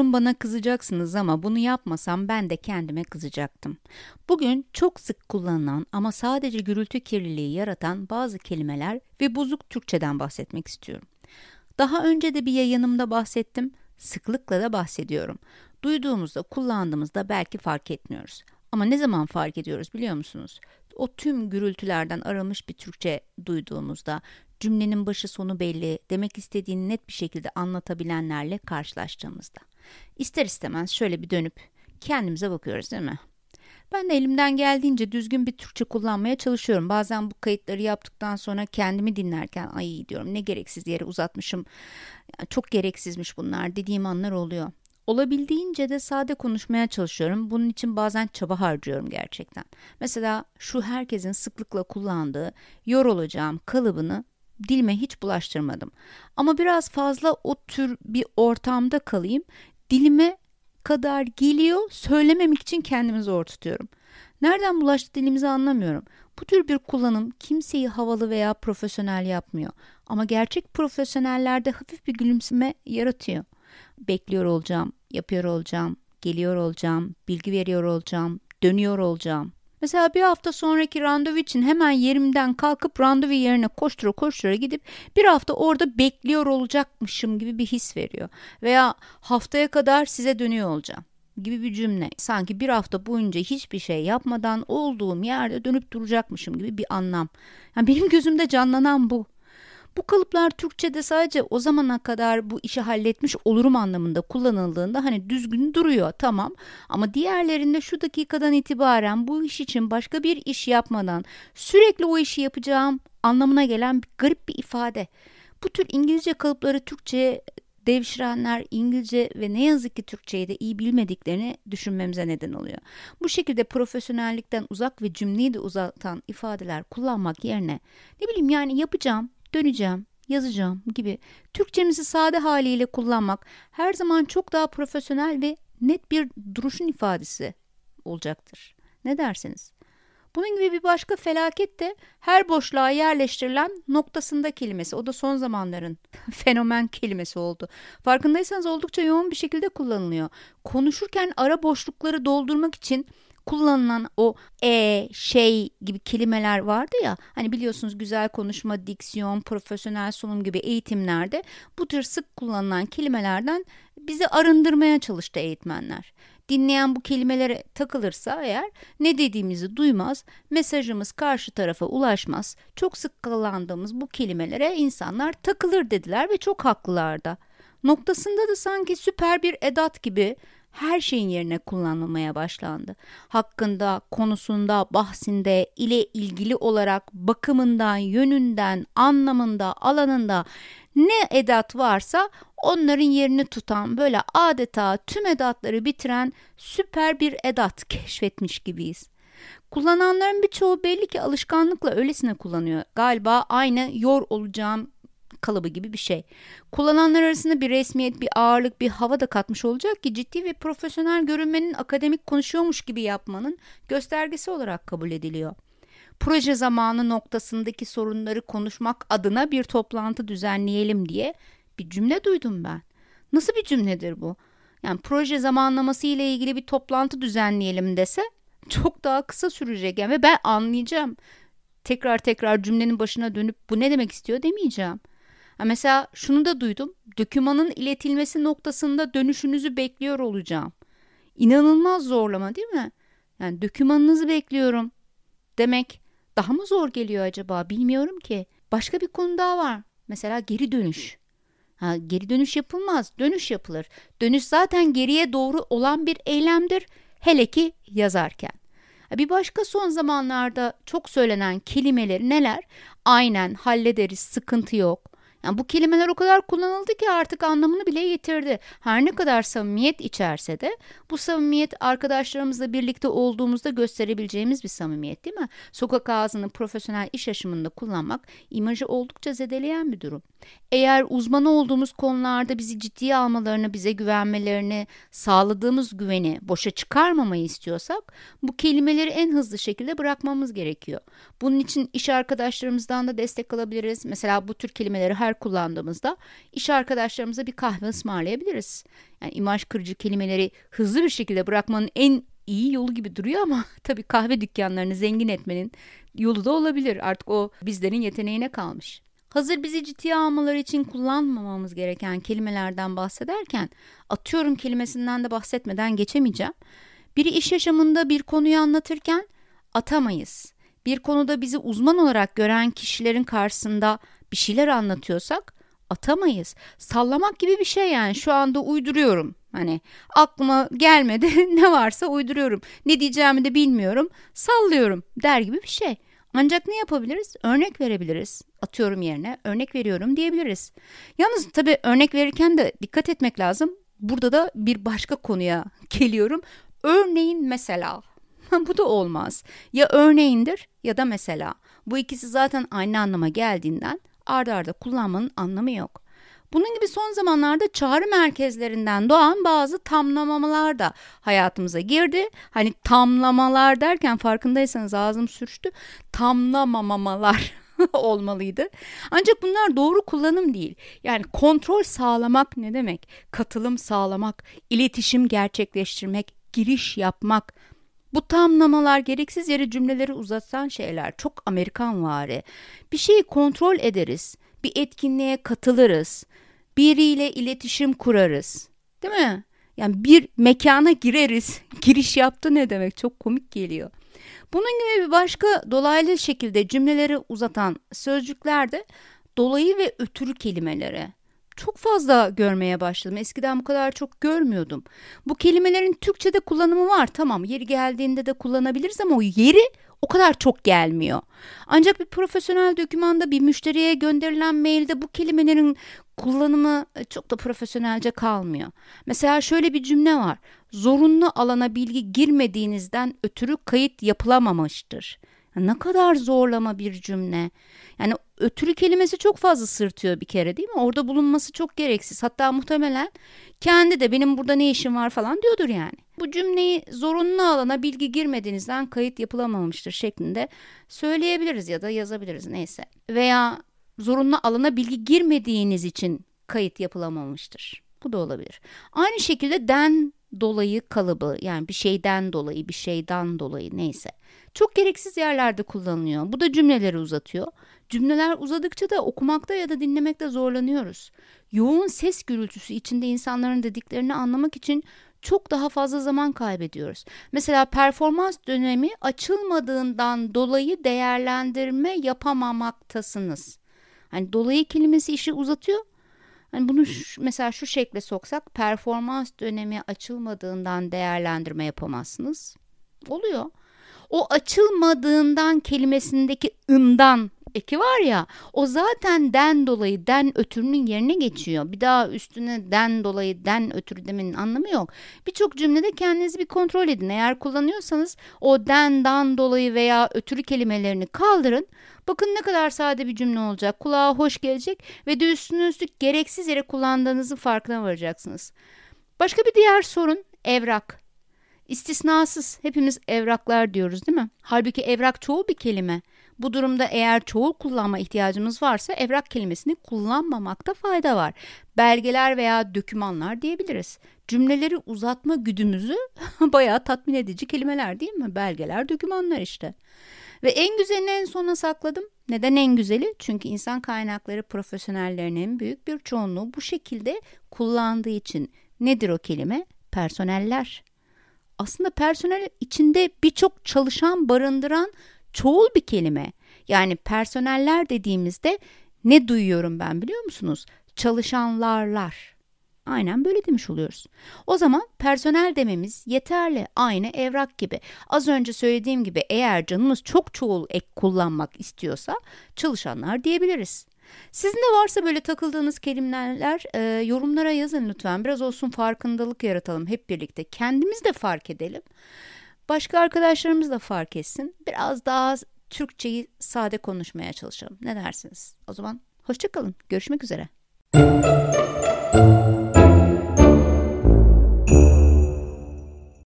Biliyorum bana kızacaksınız ama bunu yapmasam ben de kendime kızacaktım. Bugün çok sık kullanılan ama sadece gürültü kirliliği yaratan bazı kelimeler ve bozuk Türkçeden bahsetmek istiyorum. Daha önce de bir yayınımda bahsettim, sıklıkla da bahsediyorum. Duyduğumuzda, kullandığımızda belki fark etmiyoruz. Ama ne zaman fark ediyoruz biliyor musunuz? O tüm gürültülerden aralmış bir Türkçe duyduğumuzda, cümlenin başı sonu belli, demek istediğini net bir şekilde anlatabilenlerle karşılaştığımızda. İster istemez şöyle bir dönüp kendimize bakıyoruz değil mi? Ben de elimden geldiğince düzgün bir Türkçe kullanmaya çalışıyorum. Bazen bu kayıtları yaptıktan sonra kendimi dinlerken ay diyorum ne gereksiz yere uzatmışım. Çok gereksizmiş bunlar dediğim anlar oluyor. Olabildiğince de sade konuşmaya çalışıyorum. Bunun için bazen çaba harcıyorum gerçekten. Mesela şu herkesin sıklıkla kullandığı yor olacağım kalıbını dilime hiç bulaştırmadım. Ama biraz fazla o tür bir ortamda kalayım. Dilime kadar geliyor söylememek için kendimi zor tutuyorum. Nereden bulaştı dilimizi anlamıyorum. Bu tür bir kullanım kimseyi havalı veya profesyonel yapmıyor. Ama gerçek profesyonellerde hafif bir gülümseme yaratıyor. Bekliyor olacağım, yapıyor olacağım, geliyor olacağım, bilgi veriyor olacağım, dönüyor olacağım. Mesela bir hafta sonraki randevu için hemen yerimden kalkıp randevu yerine koştura koştura gidip bir hafta orada bekliyor olacakmışım gibi bir his veriyor. Veya haftaya kadar size dönüyor olacağım gibi bir cümle. Sanki bir hafta boyunca hiçbir şey yapmadan olduğum yerde dönüp duracakmışım gibi bir anlam. Yani benim gözümde canlanan bu. Bu kalıplar Türkçe'de sadece o zamana kadar bu işi halletmiş olurum anlamında kullanıldığında hani düzgün duruyor tamam ama diğerlerinde şu dakikadan itibaren bu iş için başka bir iş yapmadan sürekli o işi yapacağım anlamına gelen bir garip bir ifade. Bu tür İngilizce kalıpları Türkçe'ye devşirenler İngilizce ve ne yazık ki Türkçeyi de iyi bilmediklerini düşünmemize neden oluyor. Bu şekilde profesyonellikten uzak ve cümleyi de uzatan ifadeler kullanmak yerine ne bileyim yani yapacağım, döneceğim, yazacağım gibi Türkçemizi sade haliyle kullanmak her zaman çok daha profesyonel ve net bir duruşun ifadesi olacaktır. Ne dersiniz? Bunun gibi bir başka felaket de her boşluğa yerleştirilen noktasında kelimesi. O da son zamanların fenomen kelimesi oldu. Farkındaysanız oldukça yoğun bir şekilde kullanılıyor. Konuşurken ara boşlukları doldurmak için kullanılan o e, şey gibi kelimeler vardı ya hani biliyorsunuz güzel konuşma, diksiyon, profesyonel sunum gibi eğitimlerde bu tür sık kullanılan kelimelerden bizi arındırmaya çalıştı eğitmenler. Dinleyen bu kelimelere takılırsa eğer ne dediğimizi duymaz, mesajımız karşı tarafa ulaşmaz. Çok sık kullandığımız bu kelimelere insanlar takılır dediler ve çok haklılar da. Noktasında da sanki süper bir edat gibi her şeyin yerine kullanılmaya başlandı. Hakkında, konusunda, bahsinde, ile ilgili olarak bakımından, yönünden, anlamında, alanında ne edat varsa onların yerini tutan böyle adeta tüm edatları bitiren süper bir edat keşfetmiş gibiyiz. Kullananların birçoğu belli ki alışkanlıkla öylesine kullanıyor. Galiba aynı yor olacağım kalıbı gibi bir şey. Kullananlar arasında bir resmiyet, bir ağırlık, bir hava da katmış olacak ki ciddi ve profesyonel görünmenin akademik konuşuyormuş gibi yapmanın göstergesi olarak kabul ediliyor. Proje zamanı noktasındaki sorunları konuşmak adına bir toplantı düzenleyelim diye bir cümle duydum ben. Nasıl bir cümledir bu? Yani proje zamanlaması ile ilgili bir toplantı düzenleyelim dese çok daha kısa sürecek yani ve ben anlayacağım. Tekrar tekrar cümlenin başına dönüp bu ne demek istiyor demeyeceğim. Ha mesela şunu da duydum. Dökümanın iletilmesi noktasında dönüşünüzü bekliyor olacağım. İnanılmaz zorlama değil mi? Yani dökümanınızı bekliyorum demek daha mı zor geliyor acaba bilmiyorum ki. Başka bir konu daha var. Mesela geri dönüş. Ha, geri dönüş yapılmaz, dönüş yapılır. Dönüş zaten geriye doğru olan bir eylemdir. Hele ki yazarken. Bir başka son zamanlarda çok söylenen kelimeleri neler? Aynen hallederiz, sıkıntı yok. Yani bu kelimeler o kadar kullanıldı ki artık anlamını bile yitirdi. Her ne kadar samimiyet içerse de bu samimiyet arkadaşlarımızla birlikte olduğumuzda gösterebileceğimiz bir samimiyet değil mi? Sokak ağzını profesyonel iş yaşamında kullanmak imajı oldukça zedeleyen bir durum. Eğer uzmanı olduğumuz konularda bizi ciddiye almalarını, bize güvenmelerini, sağladığımız güveni boşa çıkarmamayı istiyorsak bu kelimeleri en hızlı şekilde bırakmamız gerekiyor. Bunun için iş arkadaşlarımızdan da destek alabiliriz. Mesela bu tür kelimeleri her kelimeler kullandığımızda iş arkadaşlarımıza bir kahve ısmarlayabiliriz. Yani imaj kırıcı kelimeleri hızlı bir şekilde bırakmanın en iyi yolu gibi duruyor ama tabii kahve dükkanlarını zengin etmenin yolu da olabilir. Artık o bizlerin yeteneğine kalmış. Hazır bizi ciddiye almaları için kullanmamamız gereken kelimelerden bahsederken atıyorum kelimesinden de bahsetmeden geçemeyeceğim. Biri iş yaşamında bir konuyu anlatırken atamayız. Bir konuda bizi uzman olarak gören kişilerin karşısında bir şeyler anlatıyorsak atamayız. Sallamak gibi bir şey yani şu anda uyduruyorum. Hani aklıma gelmedi ne varsa uyduruyorum. Ne diyeceğimi de bilmiyorum. Sallıyorum der gibi bir şey. Ancak ne yapabiliriz? Örnek verebiliriz. Atıyorum yerine örnek veriyorum diyebiliriz. Yalnız tabii örnek verirken de dikkat etmek lazım. Burada da bir başka konuya geliyorum. Örneğin mesela. Bu da olmaz. Ya örneğindir ya da mesela. Bu ikisi zaten aynı anlama geldiğinden ardarda arda kullanmanın anlamı yok. Bunun gibi son zamanlarda çağrı merkezlerinden doğan bazı tamlamalar da hayatımıza girdi. Hani tamlamalar derken farkındaysanız ağzım sürçtü. Tamlamamalar olmalıydı. Ancak bunlar doğru kullanım değil. Yani kontrol sağlamak ne demek? Katılım sağlamak, iletişim gerçekleştirmek, giriş yapmak. Bu tamlamalar gereksiz yere cümleleri uzatan şeyler. Çok Amerikan vari. Bir şeyi kontrol ederiz. Bir etkinliğe katılırız biriyle iletişim kurarız. Değil mi? Yani bir mekana gireriz. Giriş yaptı ne demek? Çok komik geliyor. Bunun gibi bir başka dolaylı şekilde cümleleri uzatan sözcükler de dolayı ve ötürü kelimeleri. Çok fazla görmeye başladım. Eskiden bu kadar çok görmüyordum. Bu kelimelerin Türkçe'de kullanımı var. Tamam yeri geldiğinde de kullanabiliriz ama o yeri o kadar çok gelmiyor. Ancak bir profesyonel dokümanda bir müşteriye gönderilen mailde bu kelimelerin kullanımı e, çok da profesyonelce kalmıyor. Mesela şöyle bir cümle var. Zorunlu alana bilgi girmediğinizden ötürü kayıt yapılamamıştır. Ne kadar zorlama bir cümle. Yani ötürü kelimesi çok fazla sırtıyor bir kere değil mi? Orada bulunması çok gereksiz. Hatta muhtemelen kendi de benim burada ne işim var falan diyordur yani. Bu cümleyi zorunlu alana bilgi girmediğinizden kayıt yapılamamıştır şeklinde söyleyebiliriz ya da yazabiliriz neyse. Veya zorunlu alana bilgi girmediğiniz için kayıt yapılamamıştır. Bu da olabilir. Aynı şekilde den dolayı kalıbı yani bir şeyden dolayı bir şeyden dolayı neyse. Çok gereksiz yerlerde kullanılıyor. Bu da cümleleri uzatıyor. Cümleler uzadıkça da okumakta ya da dinlemekte zorlanıyoruz. Yoğun ses gürültüsü içinde insanların dediklerini anlamak için çok daha fazla zaman kaybediyoruz. Mesela performans dönemi açılmadığından dolayı değerlendirme yapamamaktasınız. Hani dolayı kelimesi işi uzatıyor. Hani bunu şu, mesela şu şekle soksak performans dönemi açılmadığından değerlendirme yapamazsınız. Oluyor. O açılmadığından kelimesindeki ından eki var ya o zaten den dolayı den ötürünün yerine geçiyor. Bir daha üstüne den dolayı den ötürü demenin anlamı yok. Birçok cümlede kendinizi bir kontrol edin. Eğer kullanıyorsanız o den, dan dolayı veya ötürü kelimelerini kaldırın. Bakın ne kadar sade bir cümle olacak. Kulağa hoş gelecek ve de üstüne üstlük gereksiz yere kullandığınızın farkına varacaksınız. Başka bir diğer sorun evrak. İstisnasız hepimiz evraklar diyoruz değil mi? Halbuki evrak çoğu bir kelime. Bu durumda eğer çoğul kullanma ihtiyacımız varsa evrak kelimesini kullanmamakta fayda var. Belgeler veya dökümanlar diyebiliriz. Cümleleri uzatma güdümüzü bayağı tatmin edici kelimeler değil mi? Belgeler, dökümanlar işte. Ve en güzelini en sona sakladım. Neden en güzeli? Çünkü insan kaynakları profesyonellerinin büyük bir çoğunluğu bu şekilde kullandığı için. Nedir o kelime? Personeller. Aslında personel içinde birçok çalışan barındıran çoğul bir kelime. Yani personeller dediğimizde ne duyuyorum ben biliyor musunuz? Çalışanlarlar. Aynen böyle demiş oluyoruz. O zaman personel dememiz yeterli. Aynı evrak gibi. Az önce söylediğim gibi eğer canımız çok çoğul ek kullanmak istiyorsa çalışanlar diyebiliriz. Sizin de varsa böyle takıldığınız kelimeler e, yorumlara yazın lütfen. Biraz olsun farkındalık yaratalım hep birlikte. Kendimiz de fark edelim. Başka arkadaşlarımız da fark etsin. Biraz daha Türkçeyi sade konuşmaya çalışalım. Ne dersiniz? O zaman hoşçakalın. Görüşmek üzere.